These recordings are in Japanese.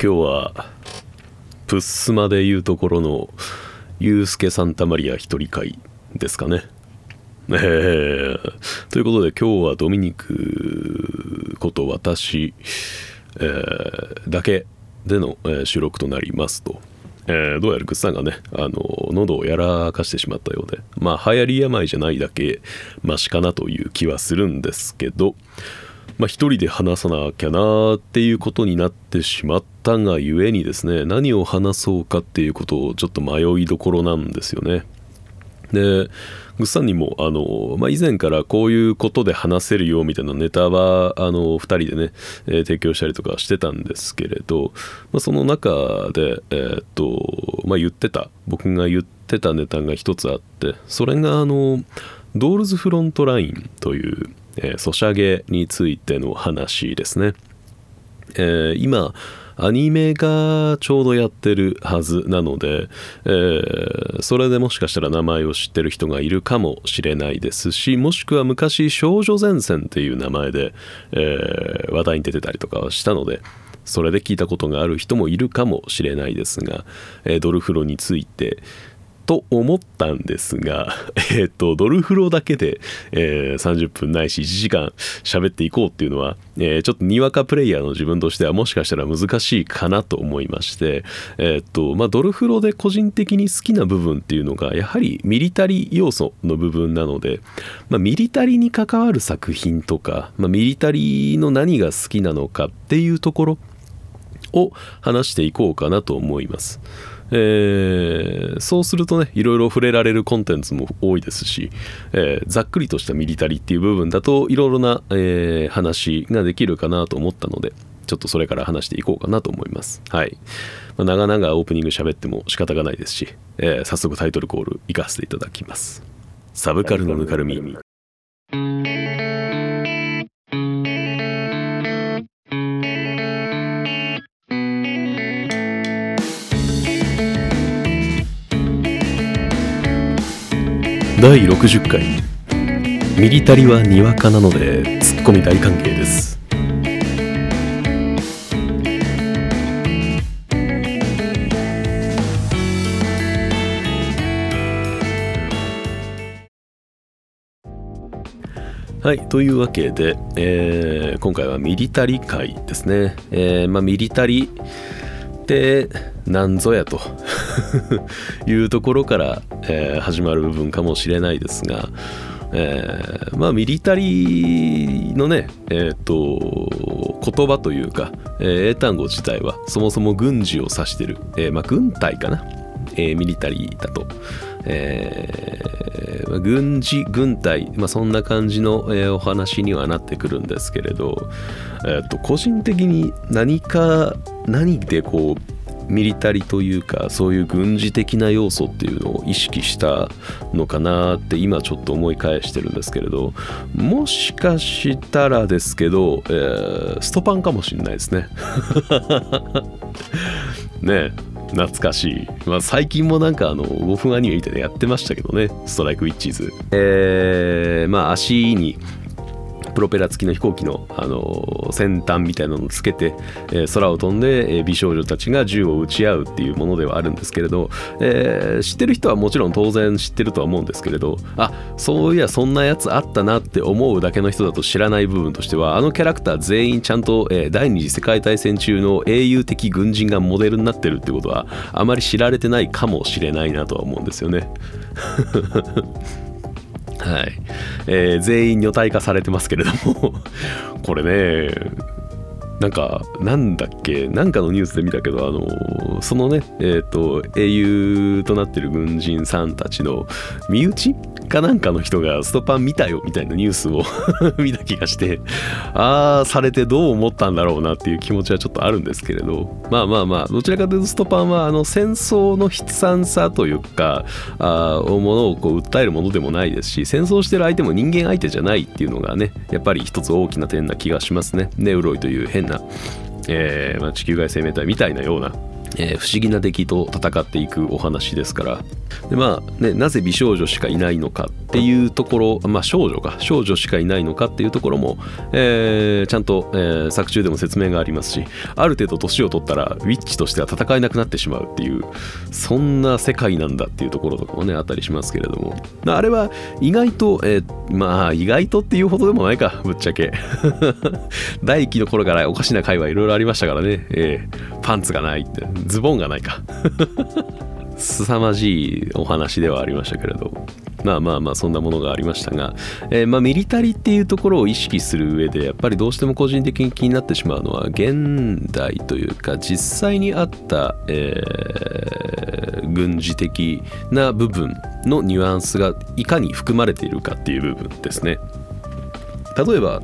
今日はプッスマでいうところのユースケ・サンタマリア一人会ですかね。えー、ということで今日はドミニクこと私、えー、だけでの、え、収録となりますと。えー、どうやらグッさんがねあの喉をやらかしてしまったようでまあ流行り病じゃないだけマシかなという気はするんですけどまあ、一人で話さなきゃなっていうことになってしまったがゆえにですね何を話そうかっていうことをちょっと迷いどころなんですよね。でグッサンにもあの、まあ、以前からこういうことで話せるよみたいなネタはあの2人でね、えー、提供したりとかしてたんですけれど、まあ、その中で、えー、っとまあ、言ってた僕が言ってたネタが一つあってそれがあのドールズフロントラインというえ、ソシャゲについての話ですね、えー、今アニメがちょうどやってるはずなので、えー、それでもしかしたら名前を知ってる人がいるかもしれないですしもしくは昔少女前線っていう名前で、えー、話題に出てたりとかはしたのでそれで聞いたことがある人もいるかもしれないですが、えー、ドルフロについて、と思ったんですが、えっ、と、ドルフロだけで、えー、30分ないし1時間喋っていこうっていうのは、えー、ちょっとにわかプレイヤーの自分としてはもしかしたら難しいかなと思いまして、えっ、と、まあ、ドルフロで個人的に好きな部分っていうのが、やはりミリタリー要素の部分なので、まあ、ミリタリーに関わる作品とか、まあ、ミリタリーの何が好きなのかっていうところを話していこうかなと思います。えー、そうするとねいろいろ触れられるコンテンツも多いですし、えー、ざっくりとしたミリタリーっていう部分だといろいろな、えー、話ができるかなと思ったのでちょっとそれから話していこうかなと思います。はい、まあ、長々オープニング喋っても仕方がないですし、えー、早速タイトルコール行かせていただきます。サブカルのぬかるみ第60回。ミリタリはにわかなのでツッコミ大歓迎です。はいというわけで、えー、今回はミリタリ会ですね、えーまあ、ミリタリって何ぞやと。いうところから、えー、始まる部分かもしれないですが、えー、まあミリタリーのねえっ、ー、と言葉というか、えー、英単語自体はそもそも軍事を指してる、えー、まあ軍隊かな、えー、ミリタリーだと、えー、軍事軍隊、まあ、そんな感じの、えー、お話にはなってくるんですけれど、えー、と個人的に何か何でこうミリタリーというかそういう軍事的な要素っていうのを意識したのかなって今ちょっと思い返してるんですけれどもしかしたらですけど、えー、ストパンかもしれないですね。ね懐かしい、まあ、最近もなんかあの5分アニメみたいなやってましたけどねストライクウィッチーズ。えー、まあ足にプロペラ付きの飛行機の、あの先端みたいなのをつけて、え、空を飛んで、え、美少女たちが銃を撃ち合うっていうものではあるんですけれど、えー、知ってる人はもちろん当然知ってるとは思うんですけれどあそういやそんなやつあったなって思うだけの人だと知らない部分としてはあのキャラクター全員ちゃんと、え、第二次世界大戦中の英雄的軍人がモデルになってるってことはあまり知られてないかもしれないなとは思うんですよね。はい、えー、全員女体化されてますけれども。これねなんかなんだっけ？なんかのニュースで見たけどあのそのねえっ、ー、と英雄となってる軍人さんたちの身内かなんかの人がストパン見たよみたいなニュースを 見た気がしてああされてどう思ったんだろうなっていう気持ちはちょっとあるんですけれど。まあまあまあどちらかというとストパンはあの戦争の悲惨さというかあものをこう訴えるものでもないですし戦争してる相手も人間相手じゃないっていうのがねやっぱり一つ大きな点な気がしますね。ネウロイという変な、えーまあ、地球外生命体みたいなようなえー、不思議な敵と戦っていくお話ですから。で、まあね、なぜ美少女しかいないのかっていうところ、まあ、少女か。少女しかいないのかっていうところも、えー、ちゃんと、えー、作中でも説明がありますしある程度年を取ったらウィッチとしては戦えなくなってしまうっていうそんな世界なんだっていうところとかもねあったりしますけれども。あれは意外と、えー、まあ意外とっていうほどでもないかぶっちゃけ。第1期の頃からおかしな会話いろいろありましたからね、えー、パンツがないって。ズボンがないか。凄まじいお話ではありましたけれど。まあまあまあそんなものがありましたが、えー、まあミリタリーっていうところを意識する上でやっぱりどうしても個人的に気になってしまうのは現代というか実際にあった、えー、軍事的な部分のニュアンスがいかに含まれているかっていう部分ですね。例えば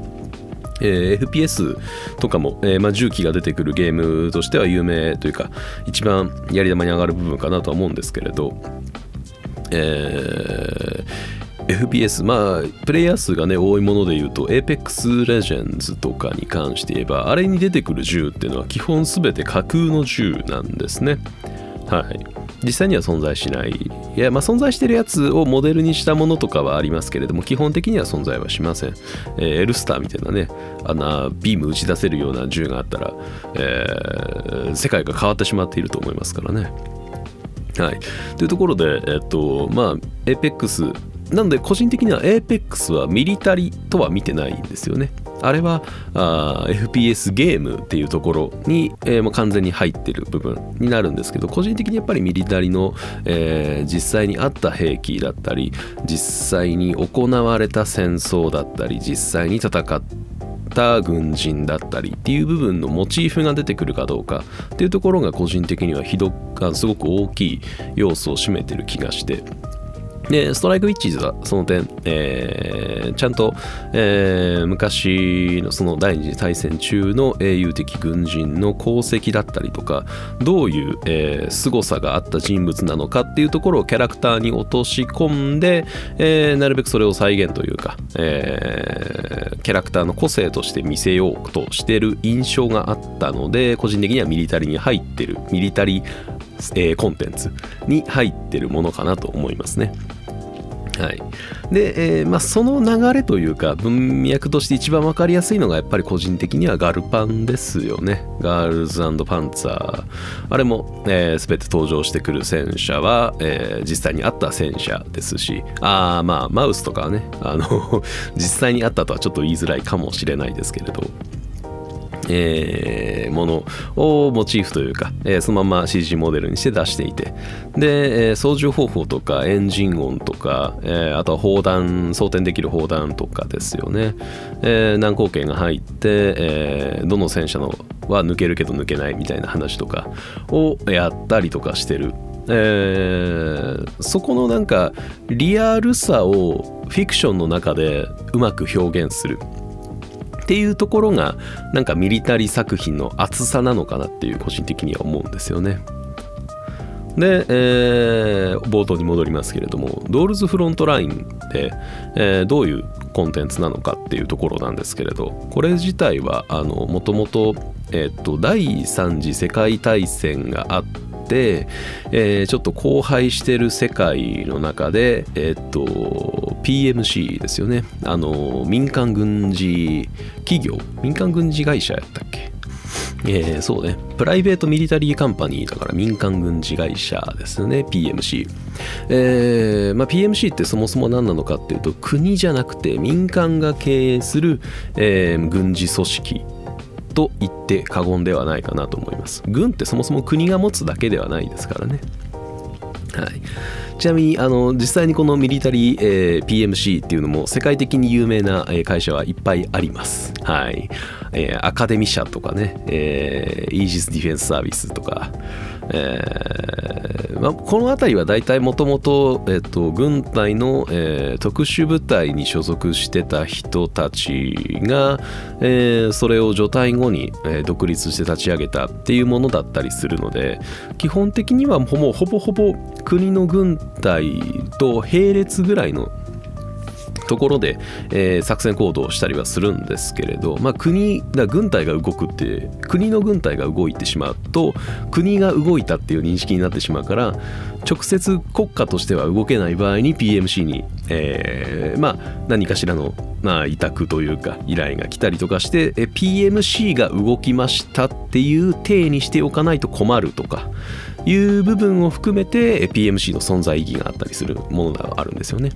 えー、FPS とかも、えーまあ、重機が出てくるゲームとしては有名というか一番やり玉に上がる部分かなとは思うんですけれど、えー、FPS まあプレイヤー数がね多いもので言うと Apex Legends とかに関して言えばあれに出てくる銃っていうのは基本全て架空の銃なんですね。はい。実際には存在しない。いやまあ存在してるやつをモデルにしたものとかはありますけれども基本的には存在はしません、えー、エルスターみたいなねあんなビーム打ち出せるような銃があったら、えー、世界が変わってしまっていると思いますからね。はい、というところで、えっとまあ、APEX なので個人的には APEX はミリタリとは見てないんですよね。あれはあ FPS ゲームっていうところに、えー、もう完全に入ってる部分になるんですけど個人的にやっぱりミリタリーの、えー、実際にあった兵器だったり実際に行われた戦争だったり実際に戦った軍人だったりっていう部分のモチーフが出てくるかどうかっていうところが個人的にはひどすごく大きい要素を占めてる気がして。で、ストライクウィッチーズはその点、えー、ちゃんと、えー、昔のその第二次大戦中の英雄的軍人の功績だったりとか、どういう、えー、凄さがあった人物なのかっていうところをキャラクターに落とし込んで、えー、なるべくそれを再現というか、えー、キャラクターの個性として見せようとしてる印象があったので、個人的にはミリタリーに入ってる、ミリタリーえー、コンテンツに入ってるものかなと思いますね。はい、で、えーまあ、その流れというか文脈として一番分かりやすいのがやっぱり個人的にはガルパンですよね。ガールズパンツァー。あれも、えー、全て登場してくる戦車は、えー、実際にあった戦車ですし。あまあマウスとかねあの 実際にあったとはちょっと言いづらいかもしれないですけれど。えー、ものをモチーフというか、えー、そのまま CG モデルにして出していてで、えー、操縦方法とかエンジン音とか、えー、あとは砲弾装填できる砲弾とかですよね、えー、難光圏が入って、えー、どの戦車のは抜けるけど抜けないみたいな話とかをやったりとかしてる。えー、そこのなんかリアルさをフィクションの中でうまく表現する。っていうところがなんかミリタリー作品の厚さなのかなっていう個人的には思うんですよね。で、えー、冒頭に戻りますけれどもドールズフロントラインって、えー、どういうコンテンツなのかっていうところなんですけれどこれ自体はもともと第3次世界大戦があって、えー、ちょっと荒廃してる世界の中で、えー、っと PMC ですよね。あの民間軍事企業民間軍事会社やったっけ？えー、そうね。プライベートミリタリーカンパニーだから民間軍事会社ですね。PMC。えーまあ、PMC ってそもそも何なのかっていうと、国じゃなくて民間が経営する、えー、軍事組織と言って過言ではないかなと思います軍ってそもそも国が持つだけではないですからねはい、ちなみにあの実際にこのミリタリー、えー、PMC っていうのも世界的に有名な会社はいっぱいあります。はいえー、アカデミ社とかね、えー、イージスディフェンスサービスとか、えーまあ、この辺りは大体もともと軍隊の、えー、特殊部隊に所属してた人たちが、えー、それを除隊後に、えー、独立して立ち上げたっていうものだったりするので基本的にはほぼほぼほぼ国の軍隊と並列ぐらいのところで、えー、作戦行動をしたりはするんですけれど、まあ、国だ軍隊が動くって国の軍隊が動いてしまうと国が動いたっていう認識になってしまうから直接国家としては動けない場合に PMC に、えー、まあ、何かしらの、まあ、委託というか依頼が来たりとかしてえ PMC が動きましたっていう体にしておかないと困るとかいう部分を含めて PMC の存在意義があったりするものがあるんですよね。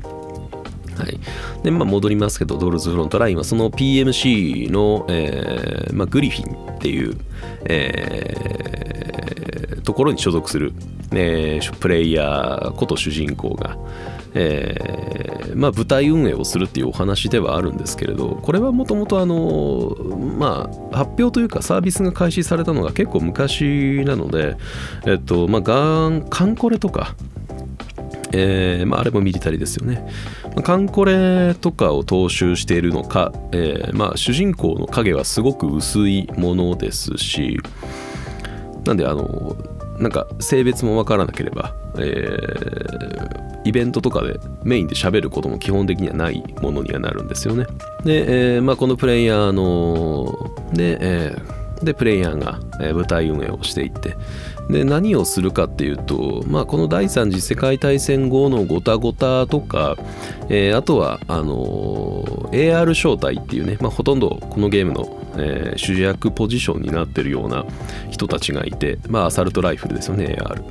はいでまあ、戻りますけど、ドールズフロントラインはその PMC の、えーまあ、グリフィンっていう、えー、ところに所属する、えー、プレイヤーこと主人公が、えーまあ、舞台運営をするっていうお話ではあるんですけれどこれはもともとあの、ま、発表というかサービスが開始されたのが結構昔なので、えっとまあ、ガンカンコレとかえーまあ、あれもミリタリーですよね。まあ、カンコレとかを踏襲しているのか、えーまあ、主人公の影はすごく薄いものですしなんであのなんか性別も分からなければ、えー、イベントとかでメインで喋ることも基本的にはないものにはなるんですよね。で、えーまあ、このプレイヤーので、えー、でプレイヤーが舞台運営をしていってで何をするかっていうと、まあ、この第三次世界大戦後のごたごたとか、えー、あとはあのー、AR 招待っていうね、まあ、ほとんどこのゲームの、えー、主役ポジションになってるような人たちがいて、まあ、アサルトライフルですよね AR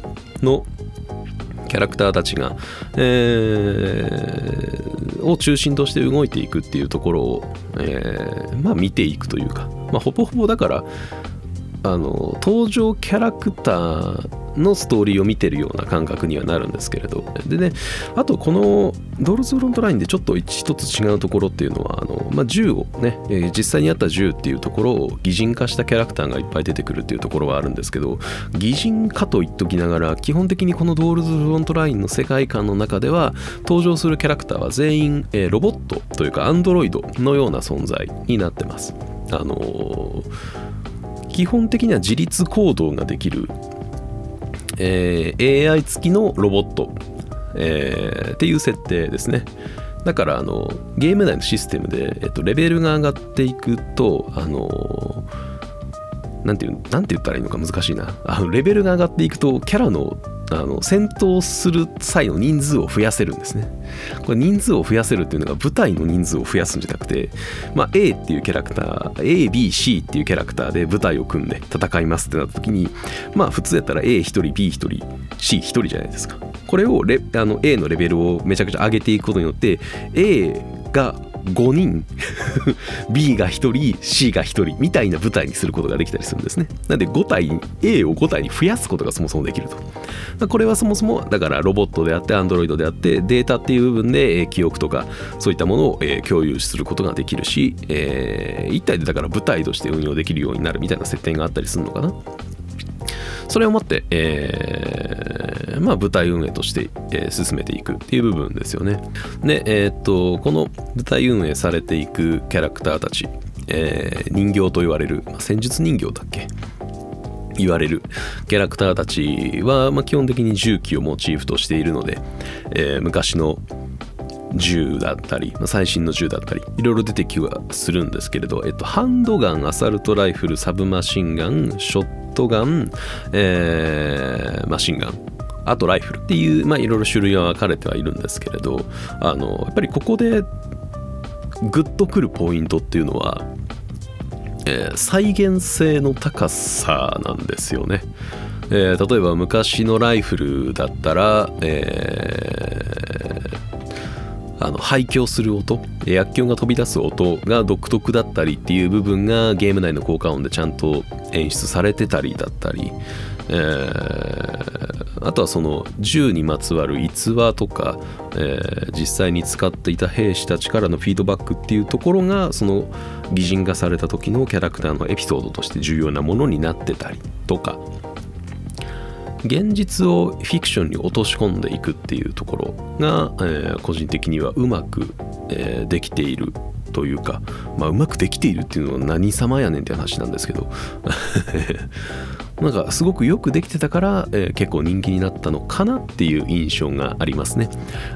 のキャラクターたちが、えー、を中心として動いていくっていうところを、えー、まあ見ていくというか、まあ、ほぼほぼだからあの登場キャラクターのストーリーを見てるような感覚にはなるんですけれど。でねあとこのドールズフロントラインでちょっと一つ違うところっていうのはあの、まあ、銃をね、えー、実際にあった銃っていうところを擬人化したキャラクターがいっぱい出てくるっていうところはあるんですけど擬人化と言っときながら基本的にこのドールズフロントラインの世界観の中では登場するキャラクターは全員、えー、ロボットというかアンドロイドのような存在になってます。あのー基本的には自立行動ができる、えー、AI 付きのロボット、えー、っていう設定ですね。だからあのゲーム内のシステムで、えっと、レベルが上がっていくとあのなんていうなんて言ったらいいのか難しいなあのレベルが上がっていくとキャラのあの戦闘する際の人数を増やせるんですね。これ人数を増やせるっていうのが舞台の人数を増やすんじゃなくて、まあ、A っていうキャラクター ABC っていうキャラクターで舞台を組んで戦いますってなった時にまあ普通やったら A1 人 B1 人 C1 人じゃないですか。これをレあの A のレベルをめちゃくちゃ上げていくことによって A が5人。B が1人 C が1人みたいな舞台にすることができたりするんですね。なんで5体 A を5体に増やすことがそもそもできると。これはそもそもだからロボットであってアンドロイドであってデータっていう部分で記憶とかそういったものを共有することができるし、え、1体でだから舞台として運用できるようになるみたいな設定があったりするのかな。それをもって、えー、まあ、舞台運営として、えー、進めていくっていう部分ですよね。で、えー、っと、この舞台運営されていくキャラクターたち、えー、人形と言われる、まあ、戦術人形だっけ？言われるキャラクターたちは、まあ、基本的に銃器をモチーフとしているので、えー、昔の銃だったり、最新の銃だったり、いろいろ出てきはするんですけれど、えっと、ハンドガン、アサルトライフル、サブマシンガン、ショットトガン、えー、マシンガンあとライフルっていう、まあ、いろいろ種類は分かれてはいるんですけれどあのやっぱりここでグッとくるポイントっていうのは、えー、再現性の高さなんですよね。えー、例えば昔のライフルだったら、えー、あの廃墟する音薬莢が飛び出す音が独特だったりっていう部分がゲーム内の効果音でちゃんと演出されてたりだったり、えー、あとはその銃にまつわる逸話とか、えー、実際に使っていた兵士たちからのフィードバックっていうところがその擬人化された時のキャラクターのエピソードとして重要なものになってたりとか現実をフィクションに落とし込んでいくっていうところが、えー、個人的にはうまく、えー、できているというか、まあ、うまくできているっていうのは何様やねんって話なんですけど。なんかすごくよくできてたから、えー結構人気になったのかなっていう印象がありますね。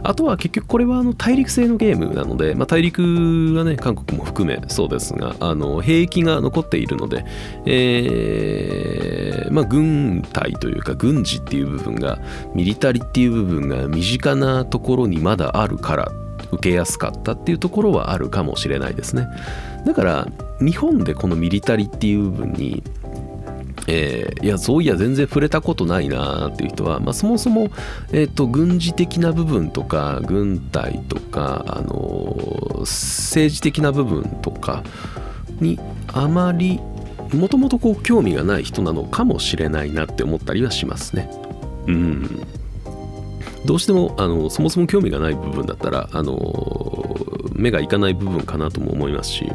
あとは結局これはあの大陸製のゲームなので、まあ、大陸はね韓国も含めそうですがあの兵役が残っているので、えーまあ、軍隊というか軍事っていう部分がミリタリっていう部分が身近なところにまだあるから受けやすかったっていうところはあるかもしれないですね。だから日本でこのミリタリっていう部分にえーいやそういや全然触れたことないなっていう人は、まあ、そもそも、えー、と軍事的な部分とか軍隊とか、あのー政治的な部分とかにあまりもともとこう興味がない人なのかもしれないなって思ったりはしますね。うんどうしてもあのそもそも興味がない部分だったらあの目がいかない部分かなとも思いますし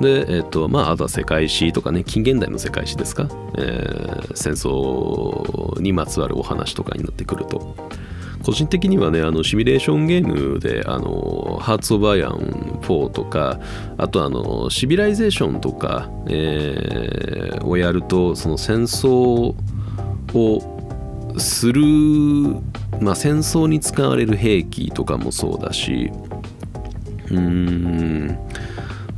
でえっとまああとは世界史とかね近現代の世界史ですか、えー戦争にまつわるお話とかになってくると。個人的にはねあのシミュレーションゲームであのハーツ・オブ・アイアン4とかあとあのシビライゼーションとか、えーをやるとその戦争をする、まあ、戦争に使われる兵器とかもそうだしうーん、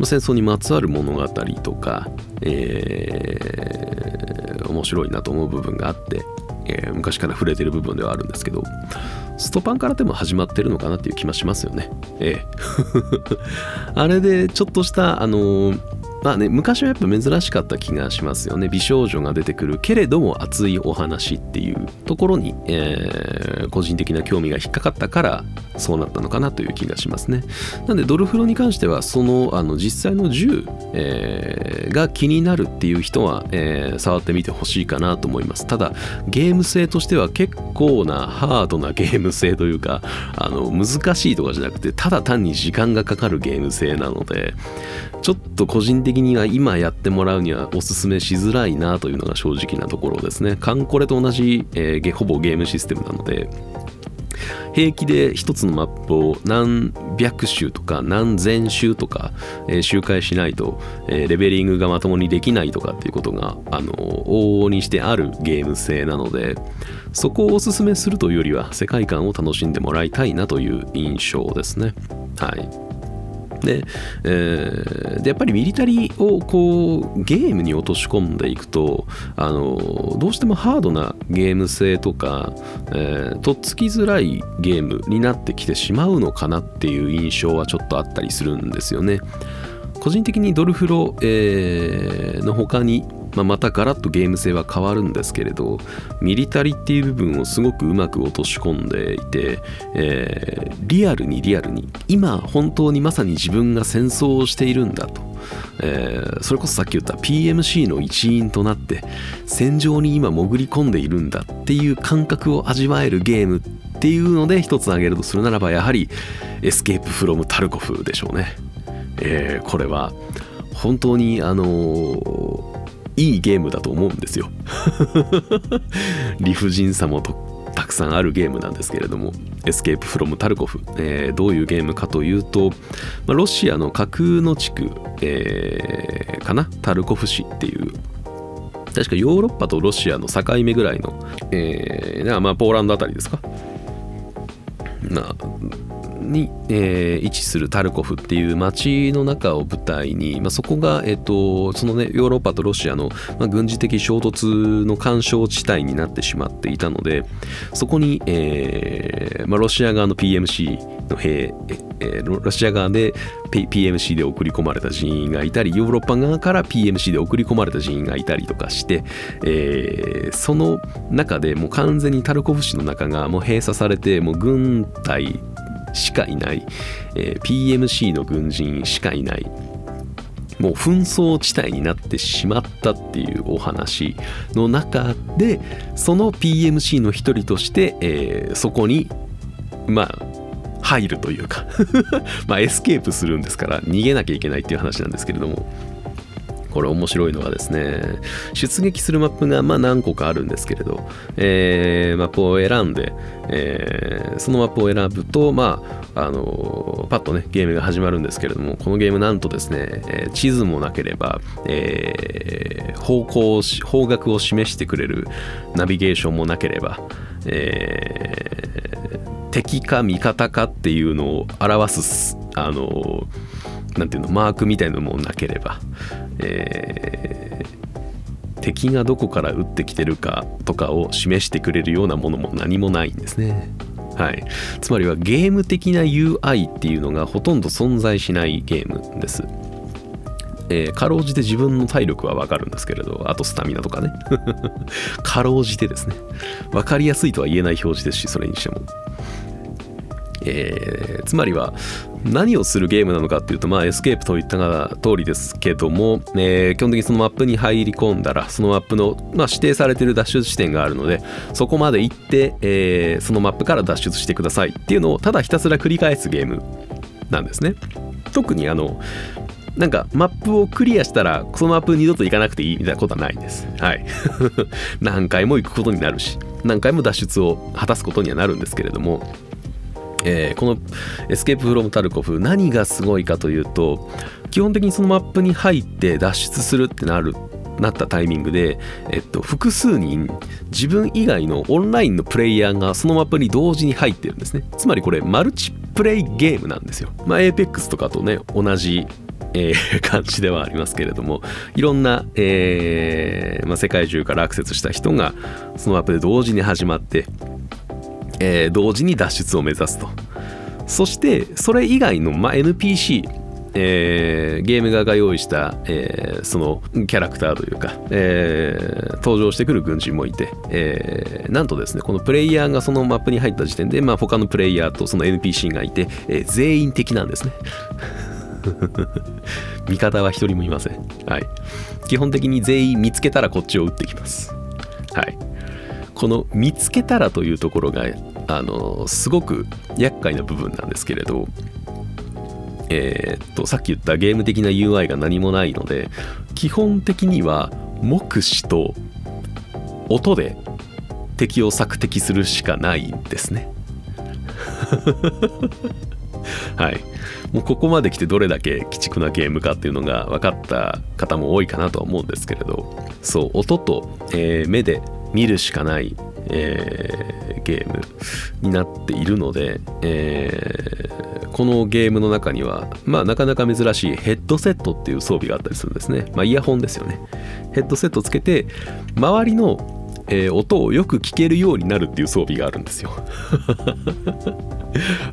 戦争にまつわる物語とか、えー面白いなと思う部分があって、えー昔から触れてる部分ではあるんですけどストパンからでも始まってるのかなっていう気もしますよね。ええ あれでちょっとしたあのまあね昔はやっぱ珍しかった気がしますよね。美少女が出てくるけれども熱いお話っていうところに、えー個人的な興味が引っかかったからそうなったのかなという気がしますね。なんでドルフロに関してはそのあの実際の銃、えーが気になるっていう人は、えー触ってみてほしいかなと思います。ただゲーム性としては結構なハードなゲーム性というかあの難しいとかじゃなくてただ単に時間がかかるゲーム性なのでちょっと個人的には今やってもらうにはおすすめしづらいなというのが正直なところですね。カンコレと同じ、えーほぼゲームシステムなので平気で一つのマップを何百周とか何千周とか、えー周回しないと、えーレベリングがまともにできないとかっていうことがあの往々にしてあるゲーム性なのでそこをおすすめするというよりは世界観を楽しんでもらいたいなという印象ですね。はいで,、えーでやっぱりミリタリーをこうゲームに落とし込んでいくとあのどうしてもハードなゲーム性とか、えーとっつきづらいゲームになってきてしまうのかなっていう印象はちょっとあったりするんですよね。個人的にドルフロ、えーの他に、まあ、またガラッとゲーム性は変わるんですけれどミリタリっていう部分をすごくうまく落とし込んでいて、えーリアルにリアルに今本当にまさに自分が戦争をしているんだと、えーそれこそさっき言った PMC の一員となって戦場に今潜り込んでいるんだっていう感覚を味わえるゲームっていうので一つ挙げるとするならばやはりエスケープフロムタルコフでしょうね。えーこれは本当にあのーいいゲームだと思うんですよ。理不尽さもとたくさんあるゲームなんですけれども。エスケープフロムタルコフ、えーどういうゲームかというと、まあロシアの架空の地区、えーかな？タルコフ市っていう。確かヨーロッパとロシアの境目ぐらいの、えーまあ、ポーランドあたりですか？なに、えー位置するタルコフっていう街の中を舞台に、まあ、そこが、えっとそのね、ヨーロッパとロシアの、まあ、軍事的衝突の干渉地帯になってしまっていたのでそこに、えーまあ、ロシア側の PMC の兵、えーロシア側で P- PMC で送り込まれた人員がいたりヨーロッパ側から PMC で送り込まれた人員がいたりとかして、えーその中でもう完全にタルコフ市の中がもう閉鎖されてもう軍隊しかいない、えー PMC の軍人しかいない。もう紛争地帯になってしまったっていうお話の中でその PMC の一人として、えーそこにまあ入るというか。まあエスケープするんですから逃げなきゃいけないっていう話なんですけれども。これ面白いのはですね出撃するマップがまあ何個かあるんですけれど、えー、マップを選んで、えー、そのマップを選ぶとまああのパッとねゲームが始まるんですけれどもこのゲームなんとですね、えー、地図もなければ、えー、方向方角を示してくれるナビゲーションもなければ、えー、敵か味方かっていうのを表すあのなんていうのマークみたいなのもなければ、えー、敵がどこから撃ってきてるかとかを示してくれるようなものも何もないんですね。はい、つまりはゲーム的な UI っていうのがほとんど存在しないゲームです。えー、かろうじて自分の体力はわかるんですけれど、あとスタミナとかね。かろうじてですね。わかりやすいとは言えない表示ですし、それにしても。えー、つまりは何をするゲームなのかっていうと、まあ、エスケープといった通りですけども、えー、基本的にそのマップに入り込んだらそのマップの、まあ、指定されてる脱出地点があるのでそこまで行って、えー、そのマップから脱出してくださいっていうのをただひたすら繰り返すゲームなんですね。特にあのなんかマップをクリアしたらそのマップ二度と行かなくていいみたいなことはないです。はい。何回も行くことになるし何回も脱出を果たすことにはなるんですけれどもえー、このエスケープフロムタルコフ何がすごいかというと基本的にそのマップに入って脱出するってなるなったタイミングで、えっと、複数人自分以外のオンラインのプレイヤーがそのマップに同時に入ってるんですね。つまりこれマルチプレイゲームなんですよ。まあ APEX とかとね同じえー、感じではありますけれどもいろんな、えーまあ、世界中からアクセスした人がそのマップで同時に始まってえー、同時に脱出を目指すと。そしてそれ以外の、ま、NPC えー、ゲーム側が用意した、えー、そのキャラクターというか、えー、登場してくる軍人もいて、えなんとですねこのプレイヤーがそのマップに入った時点で、まあ、他のプレイヤーとその NPC がいて、え全員敵なんですね。味方は一人もいません、はい、基本的に全員見つけたらこっちを撃ってきます。はい。この見つけたらというところがあのすごく厄介な部分なんですけれどえー、っとさっき言ったゲーム的な UI が何もないので基本的には目視と音で敵を索敵するしかないんですね。はい。もうここまで来てどれだけ鬼畜なゲームかっていうのが分かった方も多いかなとは思うんですけれどそう音と、えー、目で見るしかない、えー、ゲームになっているので、えー、このゲームの中には、まあ、なかなか珍しいヘッドセットっていう装備があったりするんですね、まあ、イヤホンですよね。ヘッドセットつけて周りのえー、音をよく聞けるようになるっていう装備があるんですよ。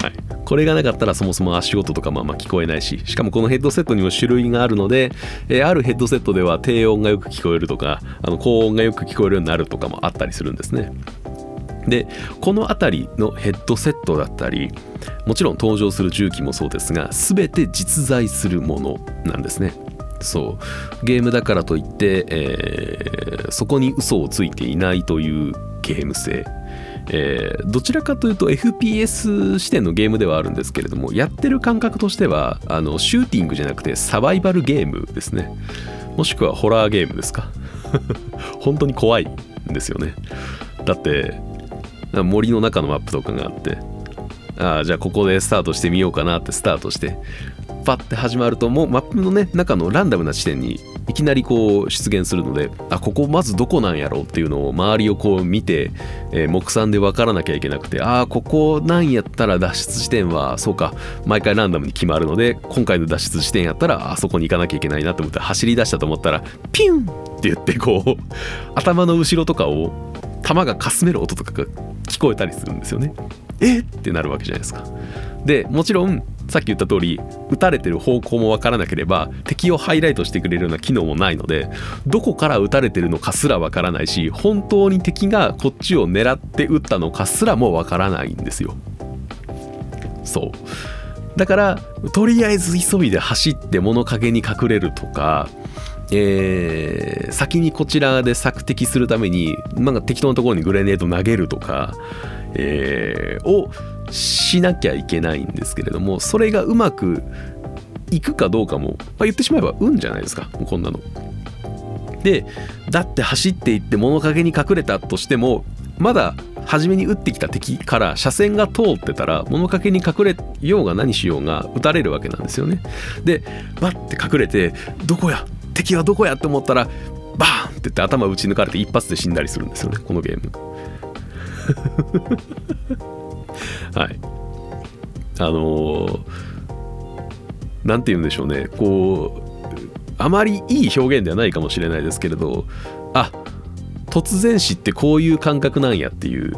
はい、これがなかったらそもそも足音とかまあまあ聞こえないししかもこのヘッドセットにも種類があるので、えー、あるヘッドセットでは低音がよく聞こえるとかあの高音がよく聞こえるようになるとかもあったりするんですね。でこの辺りのヘッドセットだったりもちろん登場する重機もそうですが全て実在するものなんですね。そう。ゲームだからといって、えー、そこに嘘をついていないというゲーム性。えー、どちらかというと FPS 視点のゲームではあるんですけれどもやってる感覚としてはあのシューティングじゃなくてサバイバルゲームですね。もしくはホラーゲームですか。本当に怖いんですよね。だって森の中のマップとかがあってああじゃあここでスタートしてみようかなってスタートしてパッて始まるともうマップのね中のランダムな地点にいきなりこう出現するのであここまずどこなんやろうっていうのを周りをこう見て、えー、目算で分からなきゃいけなくてああここなんやったら脱出地点はそうか毎回ランダムに決まるので今回の脱出地点やったらあそこに行かなきゃいけないなと思って走り出したと思ったらピュンって言ってこう頭の後ろとかを弾がかすめる音とかが聞こえたりするんですよね。え？ってなるわけじゃないですか。でもちろんさっき言った通り撃たれてる方向も分からなければ敵をハイライトしてくれるような機能もないのでどこから撃たれてるのかすら分からないし本当に敵がこっちを狙って撃ったのかすらも分からないんですよ。そう。だからとりあえず急いで走って物陰に隠れるとかえー、先にこちらで索敵するためになんか適当なところにグレネード投げるとか、えー、をしなきゃいけないんですけれどもそれがうまく行くかどうかも、まあ、言ってしまえば運じゃないですかこんなの。でだって走っていって物陰に隠れたとしてもまだ初めに撃ってきた敵から車線が通ってたら物陰に隠れようが何しようが撃たれるわけなんですよね。でバッて隠れてどこや？敵はどこやって思ったらバーンって言って頭打ち抜かれて一発で死んだりするんですよねこのゲーム。はいあのー、て言うんでしょうねこうあまりいい表現ではないかもしれないですけれどあ突然死ってこういう感覚なんやっていう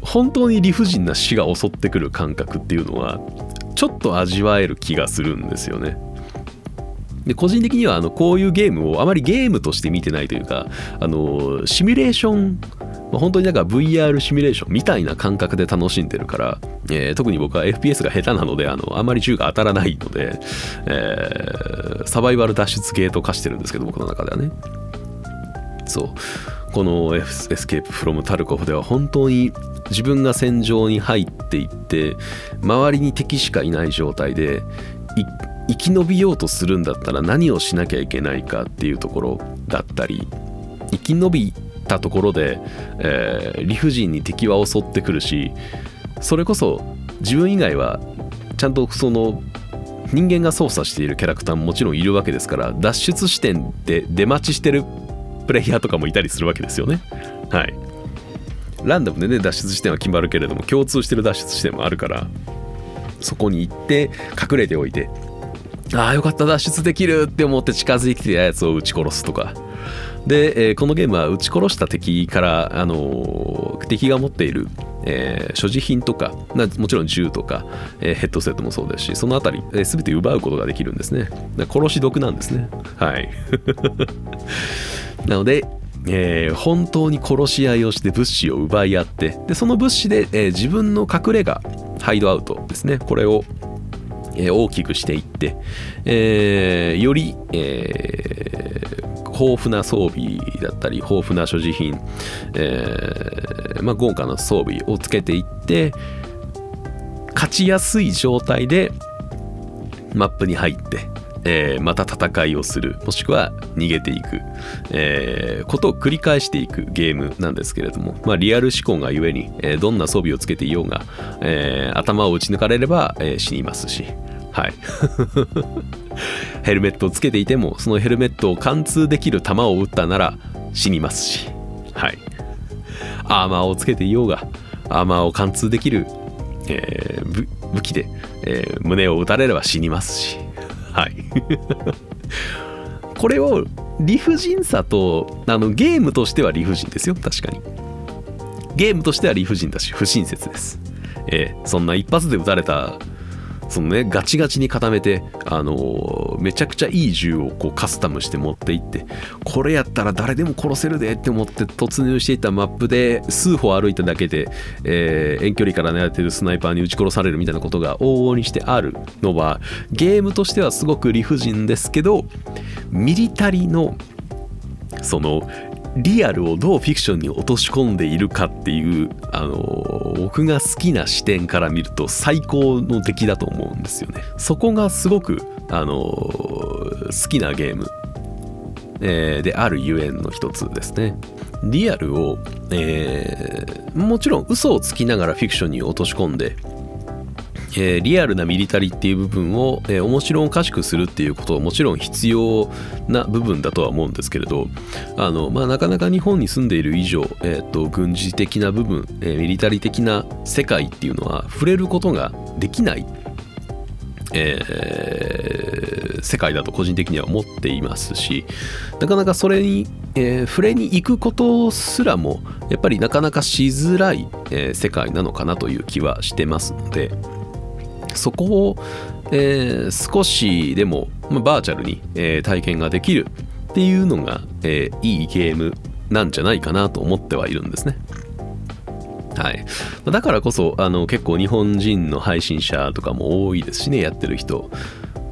本当に理不尽な死が襲ってくる感覚っていうのはちょっと味わえる気がするんですよね。で個人的にはあのこういうゲームをあまりゲームとして見てないというかあのシミュレーション本当になんか VR シミュレーションみたいな感覚で楽しんでるから、えー、特に僕は FPS が下手なのであのあまり銃が当たらないので、えー、サバイバル脱出ゲート化してるんですけど僕の中ではね。そう。このエスケープフロムタルコフでは本当に自分が戦場に入っていって周りに敵しかいない状態で生き延びようとするんだったら何をしなきゃいけないかっていうところだったり生き延びたところで、えー、理不尽に敵は襲ってくるしそれこそ自分以外はちゃんとその人間が操作しているキャラクターももちろんいるわけですから脱出視点で出待ちしてるプレイヤーとかもいたりするわけですよね。はい。ランダムでね、脱出地点は決まるけれども、共通してる脱出地点もあるから、そこに行って隠れておいて、ああ、よかった、脱出できるって思って近づいてきたやつを撃ち殺すとか。で、えー、このゲームは撃ち殺した敵から、あのー、敵が持っている、えー、所持品とかもちろん銃とか、えー、ヘッドセットもそうですしそのあたり、えー、全て奪うことができるんですね。殺し毒なんですね。はい。なので、えー、本当に殺し合いをして物資を奪い合ってでその物資で、えー、自分の隠れ家ハイドアウトですね。これを、え、大きくしていって、えー、より、えー、豊富な装備だったり豊富な所持品、えまあ、豪華な装備をつけていって勝ちやすい状態でマップに入ってえー、また戦いをするもしくは逃げていく、えー、ことを繰り返していくゲームなんですけれども、まあ、リアル思考がゆえに、えー、どんな装備をつけていようが、え、頭を打ち抜かれれば、え、死にますしはい。ヘルメットをつけていてもそのヘルメットを貫通できる弾を撃ったなら死にますしはい。アーマーをつけていようがアーマーを貫通できる、え、武器で、え、胸を撃たれれば死にますしはい。これを理不尽さとあのゲームとしては理不尽ですよ。確かに。ゲームとしては理不尽だし不親切です。えー、そんな一発で打たれたそのねガチガチに固めてあの、めちゃくちゃいい銃をこうカスタムして持っていってこれやったら誰でも殺せるでって思って突入していたマップで数歩歩いただけで、えー、遠距離から狙ってるスナイパーに撃ち殺されるみたいなことが往々にしてあるのはゲームとしてはすごく理不尽ですけどミリタリーのそのリアルをどうフィクションに落とし込んでいるかっていうあの僕が好きな視点から見ると最高の出来だと思うんですよね。そこがすごくあの好きなゲーム、えー、であるゆえんの一つですね。リアルを、えー、もちろん嘘をつきながらフィクションに落とし込んでえー、リアルなミリタリーっていう部分を、えー、面白おかしくするっていうことはもちろん必要な部分だとは思うんですけれどあの、まあ、なかなか日本に住んでいる以上、えーと、軍事的な部分、えー、ミリタリー的な世界っていうのは触れることができない、えー、世界だと個人的には思っていますしなかなかそれに、えー、触れに行くことすらもやっぱりなかなかしづらい、えー、世界なのかなという気はしてますので。そこを、えー、少しでも、まあ、バーチャルに、えー、体験ができるっていうのが、えー、いいゲームなんじゃないかなと思ってはいるんですね。はい、だからこそあの結構日本人の配信者とかも多いですしねやってる人。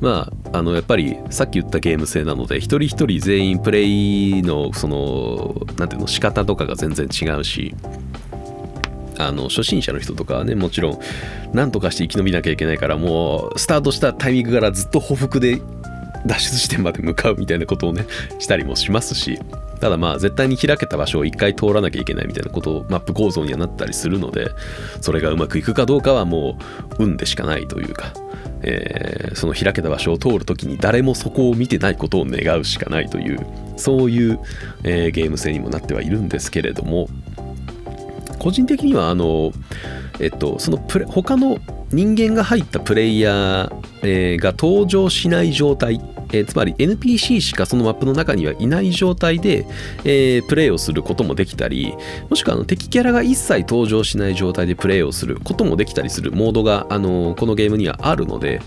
まああのやっぱりさっき言ったゲーム性なので一人一人全員プレイのその何ていうの仕方とかが全然違うし。あの初心者の人とかはねもちろん何とかして生き延びなきゃいけないからもうスタートしたタイミングからずっと歩幅で脱出地点まで向かうみたいなことをねしたりもしますしただまあ絶対に開けた場所を一回通らなきゃいけないみたいなことをマップ構造にはなったりするのでそれがうまくいくかどうかはもう運でしかないというか、えー、その開けた場所を通るときに誰もそこを見てないことを願うしかないというそういう、えー、ゲーム性にもなってはいるんですけれども個人的にはあのえっとそのプレ他の人間が入ったプレイヤー、えー、が登場しない状態えー、つまり NPC しかそのマップの中にはいない状態で、えー、プレイをすることもできたりもしくはあの敵キャラが一切登場しない状態でプレイをすることもできたりするモードが、あのー、このゲームにはあるので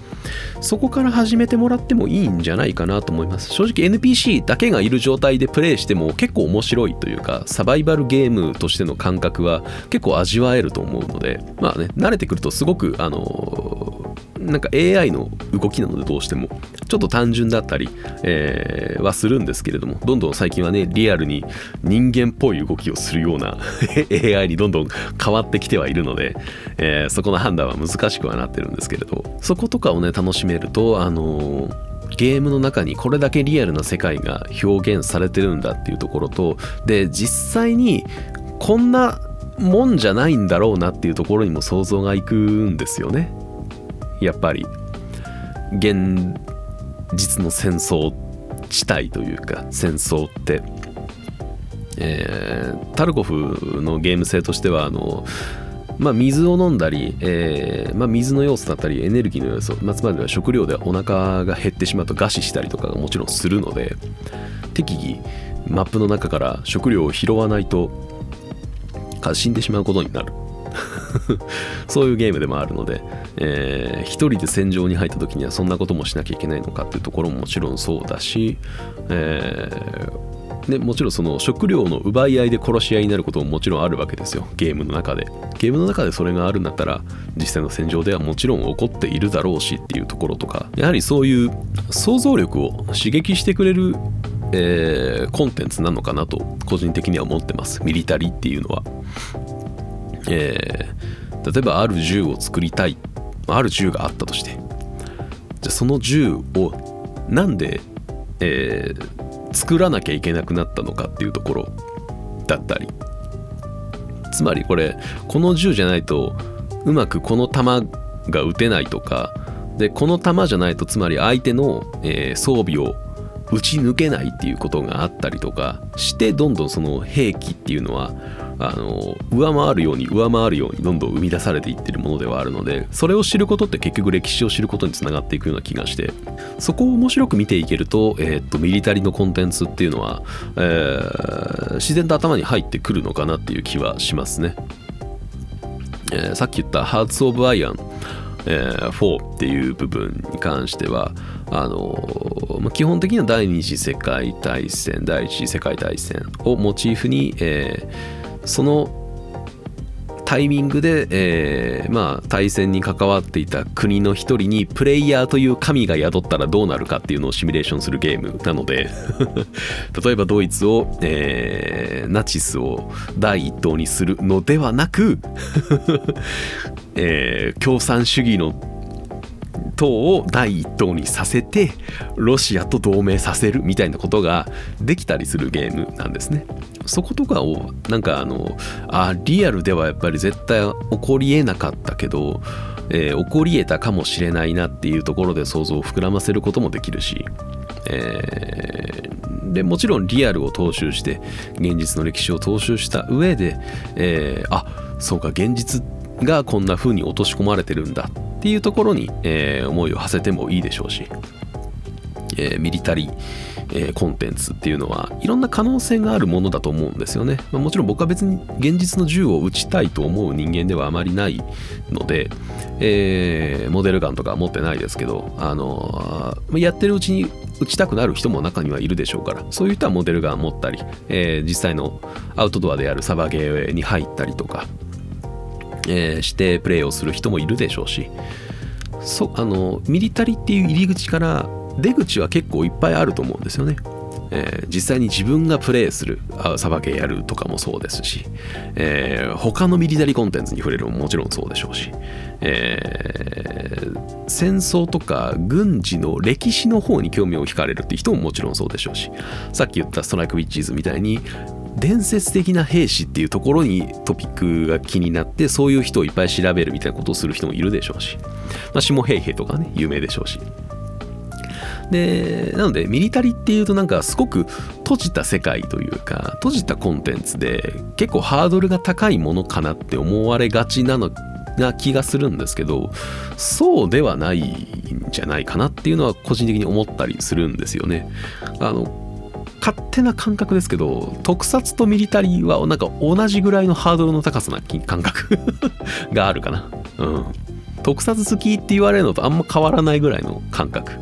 そこから始めてもらってもいいんじゃないかなと思います。正直 NPC だけがいる状態でプレイしても結構面白いというかサバイバルゲームとしての感覚は結構味わえると思うのでまあね慣れてくるとすごくあのなんか AI の動きなのでどうしても。ちょっと単純だったり、えー、はするんですけれどもどんどん最近はねリアルに人間っぽい動きをするような AI にどんどん変わってきてはいるので、えー、そこの判断は難しくはなってるんですけれど。そことかをね楽しめるとあのーゲームの中にこれだけリアルな世界が表現されてるんだっていうところとで実際にこんなもんじゃないんだろうなっていうところにも想像がいくんですよね。やっぱり。現実の戦争地帯というか戦争って、えー、タルコフのゲーム性としてはあのまあ、水を飲んだり、えーまあ、水の要素だったりエネルギーの要素、まあ、つまりは食料でお腹が減ってしまうと餓死したりとかがもちろんするので適宜マップの中から食料を拾わないと死んでしまうことになる。そういうゲームでもあるので、えー、一人で戦場に入った時にはそんなこともしなきゃいけないのかっていうところももちろんそうだし、えー、でもちろんその食料の奪い合いで殺し合いになることももちろんあるわけですよ。ゲームの中で。ゲームの中でそれがあるんだったら実際の戦場ではもちろん起こっているだろうしっていうところとかやはりそういう想像力を刺激してくれるえー、コンテンツなのかなと個人的には思ってます。ミリタリーっていうのは。えー、例えばある銃を作りたい。ある銃があったとして。じゃその銃をなんで、えー、作らなきゃいけなくなったのかっていうところだったり。つまりこれこの銃じゃないとうまくこの弾が撃てないとか。でこの弾じゃないとつまり相手の、えー、装備を打ち抜けないっていうことがあったりとかしてどんどんその兵器っていうのはあの上回るように上回るようにどんどん生み出されていってるものではあるのでそれを知ることって結局歴史を知ることにつながっていくような気がしてそこを面白く見ていけると,、えー、っとミリタリーのコンテンツっていうのは、えー、自然と頭に入ってくるのかなっていう気はしますね、えー、さっき言ったハーツ・オブ・アイアン。えー、4っていう部分に関してはあのまあ、基本的には第二次世界大戦第一次世界大戦をモチーフに、えー、そのタイミングで、えー、まあ、対戦に関わっていた国の一人にプレイヤーという神が宿ったらどうなるかっていうのをシミュレーションするゲームなので 例えばドイツを、えー、ナチスを第一党にするのではなく えー、共産主義の党を第一党にさせてロシアと同盟させるみたいなことができたりするゲームなんですね。そことかをなんかあのあリアルではやっぱり絶対起こりえなかったけど、えー、起こりえたかもしれないなっていうところで想像を膨らませることもできるし、えー、でもちろんリアルを踏襲して現実の歴史を踏襲した上で、えー、あそうか現実ってがこんな風に落とし込まれてるんだっていうところに、えー、思いを馳せてもいいでしょうし、えー、ミリタリー、えー、コンテンツっていうのはいろんな可能性があるものだと思うんですよね、まあ、もちろん僕は別に現実の銃を撃ちたいと思う人間ではあまりないので、えー、モデルガンとか持ってないですけどあのやってるうちに撃ちたくなる人も中にはいるでしょうからそういう人はモデルガン持ったり、えー、実際のアウトドアであるサバゲーに入ったりとかえー、してプレイをする人もいるでしょうし。そあのミリタリっていう入り口から出口は結構いっぱいあると思うんですよね。えー、実際に自分がプレイするサバゲーやるとかもそうですし、えー、他のミリタリーコンテンツに触れるももちろんそうでしょうし、えー、戦争とか軍事の歴史の方に興味を惹かれるっていう人ももちろんそうでしょうし。さっき言ったストライクウィッチーズみたいに伝説的な兵士っていうところにトピックが気になってそういう人をいっぱい調べるみたいなことをする人もいるでしょうし、まあ、下平平とかね有名でしょうしでなのでミリタリーっていうとなんかすごく閉じた世界というか閉じたコンテンツで結構ハードルが高いものかなって思われがちなのな気がするんですけどそうではないんじゃないかなっていうのは個人的に思ったりするんですよね。あの勝手な感覚ですけど特撮とミリタリーはなんか同じぐらいのハードルの高さな感覚 があるかな。うん。特撮好きって言われるのとあんま変わらないぐらいの感覚。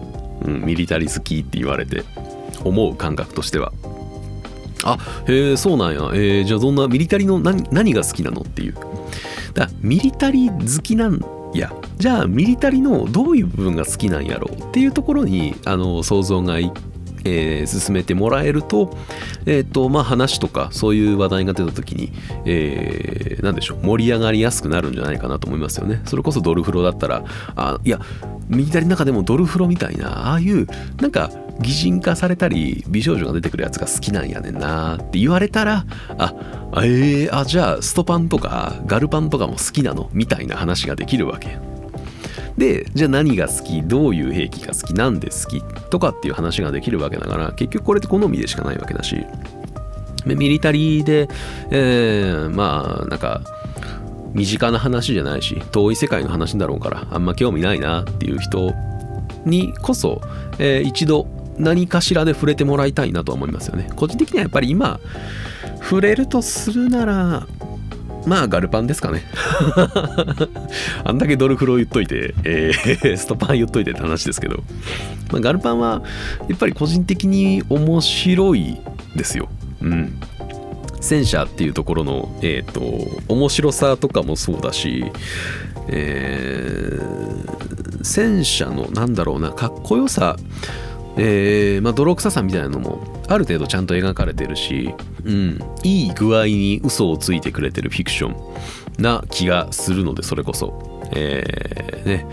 うん、ミリタリー好きって言われて思う感覚としては。あへえそうなんや、えー、じゃあどんなミリタリーの何何が好きなのっていうだミリタリー好きなんやじゃあミリタリーのどういう部分が好きなんやろうっていうところにあの想像がいっえー、進めてもらえると,、えーとまあ、話とかそういう話題が出た時に、えー、何でしょう盛り上がりやすくなるんじゃないかなと思いますよね。それこそドルフロだったらあいや右左の中でもドルフロみたいなああいうなんか擬人化されたり美少女が出てくるやつが好きなんやねんなって言われたらあえー、あじゃあストパンとかガルパンとかも好きなの？みたいな話ができるわけ。でじゃあ何が好きどういう兵器が好きなんで好きとかっていう話ができるわけだから結局これって好みでしかないわけだし。ミリタリーで、えー、まあなんか身近な話じゃないし遠い世界の話だろうからあんま興味ないなっていう人にこそ、えー、一度何かしらで触れてもらいたいなと思いますよね。個人的にはやっぱり今触れるとするならまあガルパンですかね あんだけドルフロ言っといて、えー、ストパン言っといてって話ですけど、まあ、ガルパンはやっぱり個人的に面白いですよ。うん。戦車っていうところの、えっ、ー、と、面白さとかもそうだし、えー、戦車のなんだろうな、かっこよさ、えー、まあ、泥臭さみたいなのもある程度ちゃんと描かれてるし、うん、いい具合に嘘をついてくれてるフィクションな気がするのでそれこそ。えー、ね。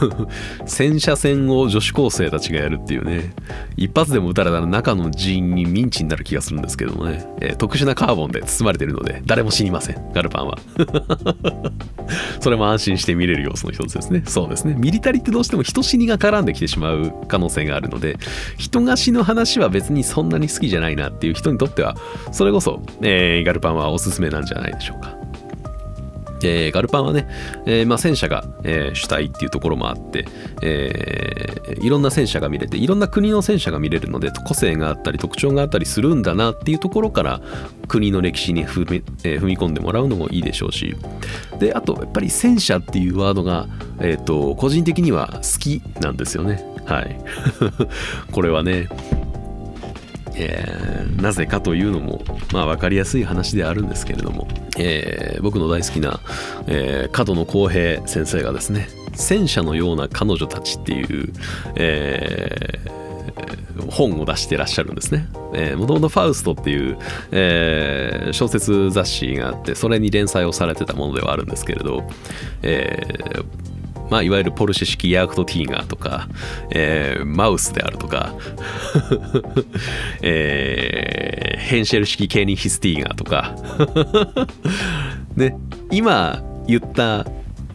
戦車戦を女子高生たちがやるっていうね。一発でも撃たれたら中の人員にミンチになる気がするんですけどもね、えー、特殊なカーボンで包まれてるので誰も死にません。ガルパンは。それも安心して見れる要素の一つですね。そうですね。ミリタリーってどうしても人死にが絡んできてしまう可能性があるので人が死ぬ話は別にそんなに好きじゃないなっていう人にとってはそれこそ、えー、ガルパンはおすすめなんじゃないでしょうか。えー、ガルパンはね、えーまあ、戦車が、えー、主体っていうところもあって、え、いろんな戦車が見れていろんな国の戦車が見れるので個性があったり特徴があったりするんだなっていうところから国の歴史に踏み,、え、踏み込んでもらうのもいいでしょうしであとやっぱり戦車っていうワードが、えーと個人的には好きなんですよね。はい。これはねえー、なぜかというのも、まあ、分かりやすい話であるんですけれども、えー、僕の大好きな、えー、角野公平先生がですね「戦車のような彼女たち」っていう、えー、本を出してらっしゃるんですね。もともとファウストっていう、えー、小説雑誌があってそれに連載をされてたものではあるんですけれど、えー、まあ、いわゆるポルシェ式ヤークトティーガーとか、えー、マウスであるとか、えー、ヘンシェル式ケーニヒスティーガーとか ね、今言った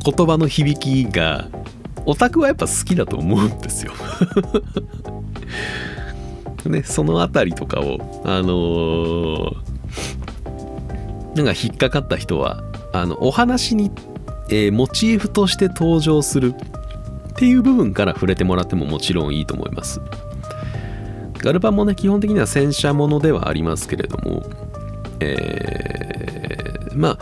言葉の響きがオタクはやっぱ好きだと思うんですよ。ね、そのあたりとかを、あのー、なんか引っかかった人は、あの、お話にえー、モチーフとして登場するっていう部分から触れてもらってももちろんいいと思います。ガルパンもね、基本的には戦車ものではありますけれども、えー、まあ、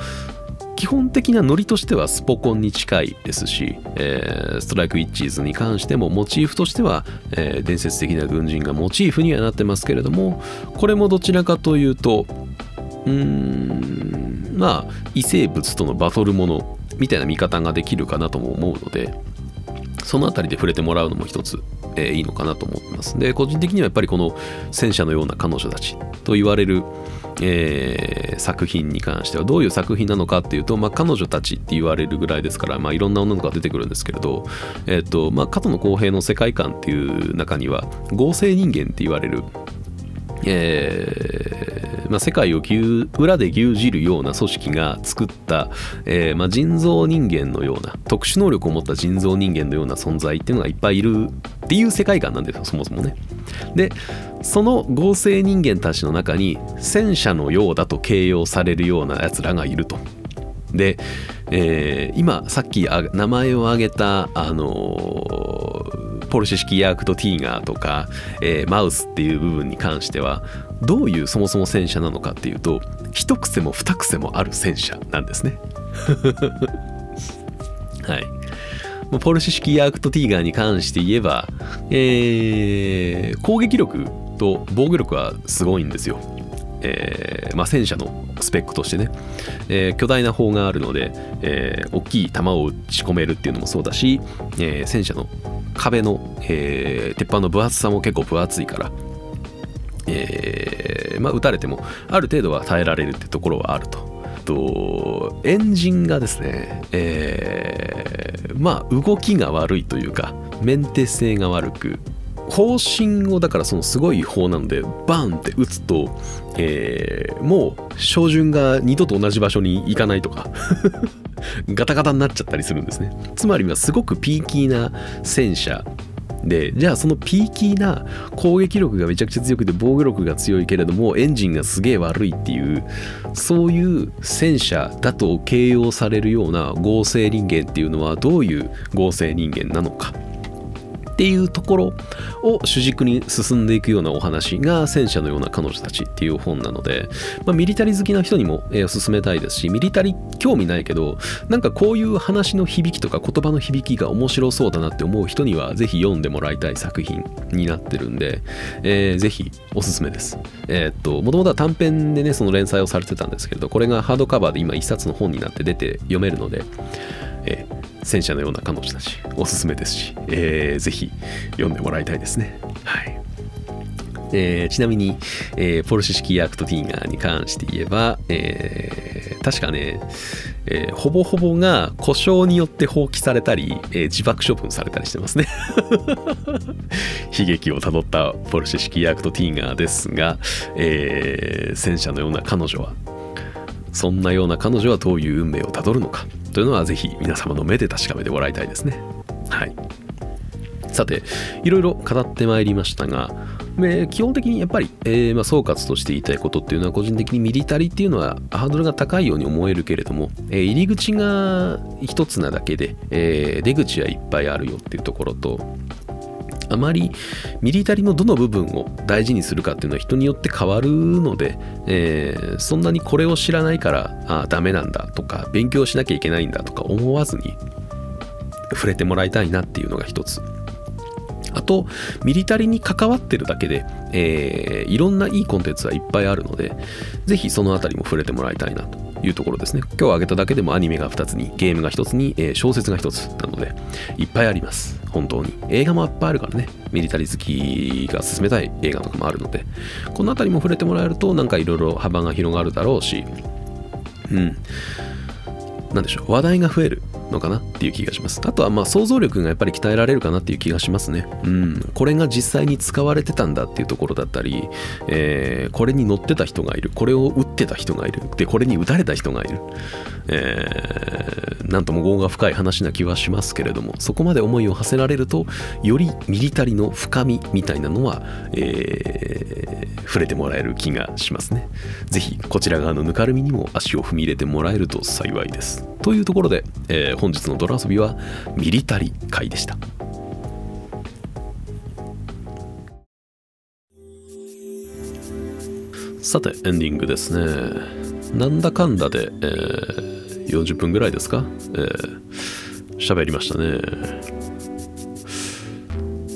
基本的なノリとしてはスポコンに近いですし、えー、ストライクウィッチーズに関してもモチーフとしては、えー、伝説的な軍人がモチーフにはなってますけれどもこれもどちらかというとうーんまあ異生物とのバトルものみたいな見方ができるかなとも思うのでその辺りで触れてもらうのも一つえーいいのかなと思ってます。で個人的にはやっぱりこの戦車のような彼女たちと言われる、えー作品に関してはどういう作品なのかっていうと、まあ、彼女たちって言われるぐらいですから、まあ、いろんな女の子が出てくるんですけれど、えっとまあ、加藤の公平の世界観っていう中には合成人間って言われるえーまあ、世界を裏で牛耳るような組織が作った、えーまあ、人造人間のような特殊能力を持った人造人間のような存在っていうのがいっぱいいるっていう世界観なんですよそもそもね。でその合成人間たちの中に戦車のようだと形容されるようなやつらがいると。で、えー今さっき名前を挙げた、あのーポルシェ式ヤークトティーガーとか、えーマウスっていう部分に関してはどういうそもそも戦車なのかっていうと一癖も二癖もある戦車なんですね。はい。ポルシェ式ヤークトティーガーに関して言えば、えー攻撃力と防御力はすごいんですよ。えーまあ、戦車のスペックとしてね、えー巨大な砲があるので、えー大きい弾を撃ち込めるっていうのもそうだし、え戦車の壁の、え鉄板の分厚さも結構分厚いから、えまあ、撃たれてもある程度は耐えられるってところはあると。とエンジンがですね、えまあ動きが悪いというかメンテ性が悪く方針をだからそのすごい方なのでバンって打つと、えーもう照準が二度と同じ場所に行かないとか ガタガタになっちゃったりするんですね。つまりはすごくピーキーな戦車でじゃあそのピーキーな攻撃力がめちゃくちゃ強くて防御力が強いけれどもエンジンがすげえ悪いっていうそういう戦車だと形容されるような合成人間っていうのはどういう合成人間なのか。っていうところを主軸に進んでいくようなお話が戦車のような彼女たちっていう本なので、まあ、ミリタリー好きな人にも、えーおすすめたいですしミリタリー興味ないけどなんかこういう話の響きとか言葉の響きが面白そうだなって思う人にはぜひ読んでもらいたい作品になってるんで、えーぜひおすすめです。えーっともともとは短編でねその連載をされてたんですけれどこれがハードカバーで今一冊の本になって出て読めるので、えー戦車のような彼女たちおすすめですし、えーぜひ読んでもらいたいですね。はいえーちなみに、えーポルシェ式ヤクトティーガーに関して言えば、えー確かね、えーほぼほぼが故障によって放棄されたり、えー自爆処分されたりしてますね。悲劇をたどったポルシェ式ヤクトティーガーですが、えー戦車のような彼女はそんなような彼女はどういう運命をたどるのかというのはぜひ皆様の目で確かめてもらいたいですね。はい。さて、いろいろ語ってまいりましたが、えー基本的にやっぱり、えーまあ、総括として言いたいことっていうのは個人的にミリタリーっていうのはハードルが高いように思えるけれども、えー入り口が一つなだけで、えー出口はいっぱいあるよっていうところとあまりミリタリーのどの部分を大事にするかっていうのは人によって変わるので、えーそんなにこれを知らないからあダメなんだとか勉強しなきゃいけないんだとか思わずに触れてもらいたいなっていうのが一つ。あとミリタリーに関わってるだけで、えーいろんないいコンテンツはいっぱいあるのでぜひそのあたりも触れてもらいたいなと。いうところですね。今日挙げただけでもアニメが2つにゲームが1つに、えー小説が1つなのでいっぱいあります。本当に。映画もいっぱいあるからね。ミリタリー好きが進めたい映画とかもあるので。この辺りも触れてもらえるとなんかいろいろ幅が広がるだろうし。うん。なんでしょう。話題が増える。のかなっていう気がします。あとはまあ想像力がやっぱり鍛えられるかなっていう気がしますね。うん。これが実際に使われてたんだっていうところだったり、えーこれに乗ってた人がいる。これを撃ってた人がいる。でこれに撃たれた人がいる、えーなんとも業が深い話な気はしますけれどもそこまで思いを馳せられるとよりミリタリーの深みみたいなのは、えー触れてもらえる気がしますね。ぜひこちら側のぬかるみにも足を踏み入れてもらえると幸いです。というところで、えー本日のドラ遊びはミリタリー会でした。さてエンディングですね。なんだかんだで、えー40分ぐらいですか？えー喋、りましたね。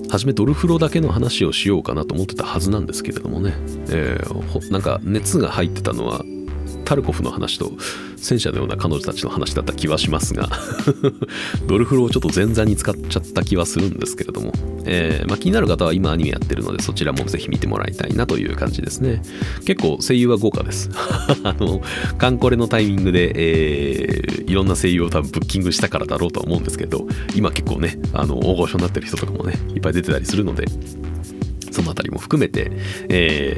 初めドルフロだけの話をしようかなと思ってたはずなんですけれどもね、えーなんか熱が入ってたのはタルコフの話と戦車のような彼女たちの話だった気はしますが ドルフロをちょっと前座に使っちゃった気はするんですけれども、えーまあ、気になる方は今アニメやってるのでそちらもぜひ見てもらいたいなという感じですね。結構声優は豪華です。あのカンコレのタイミングで、えー、いろんな声優を多分ブッキングしたからだろうとは思うんですけど今結構ねあの大御所になってる人とかもねいっぱい出てたりするのでそのあたりも含めて、え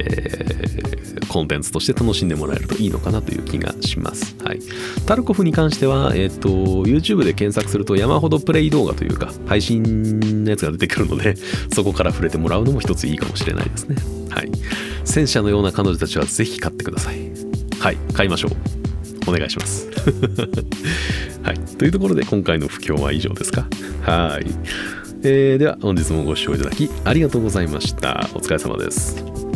ー、コンテンツとして楽しんでもらえるといいのかなという気がします。はい。タルコフに関しては、えっ、ー、と、YouTube で検索すると山ほどプレイ動画というか、配信のやつが出てくるので、そこから触れてもらうのも一ついいかもしれないですね。はい。戦車のような彼女たちはぜひ買ってください。はい。買いましょう。お願いします。はい。というところで今回の不況は以上ですか？はい。えー、では本日もご視聴いただきありがとうございました。お疲れ様です。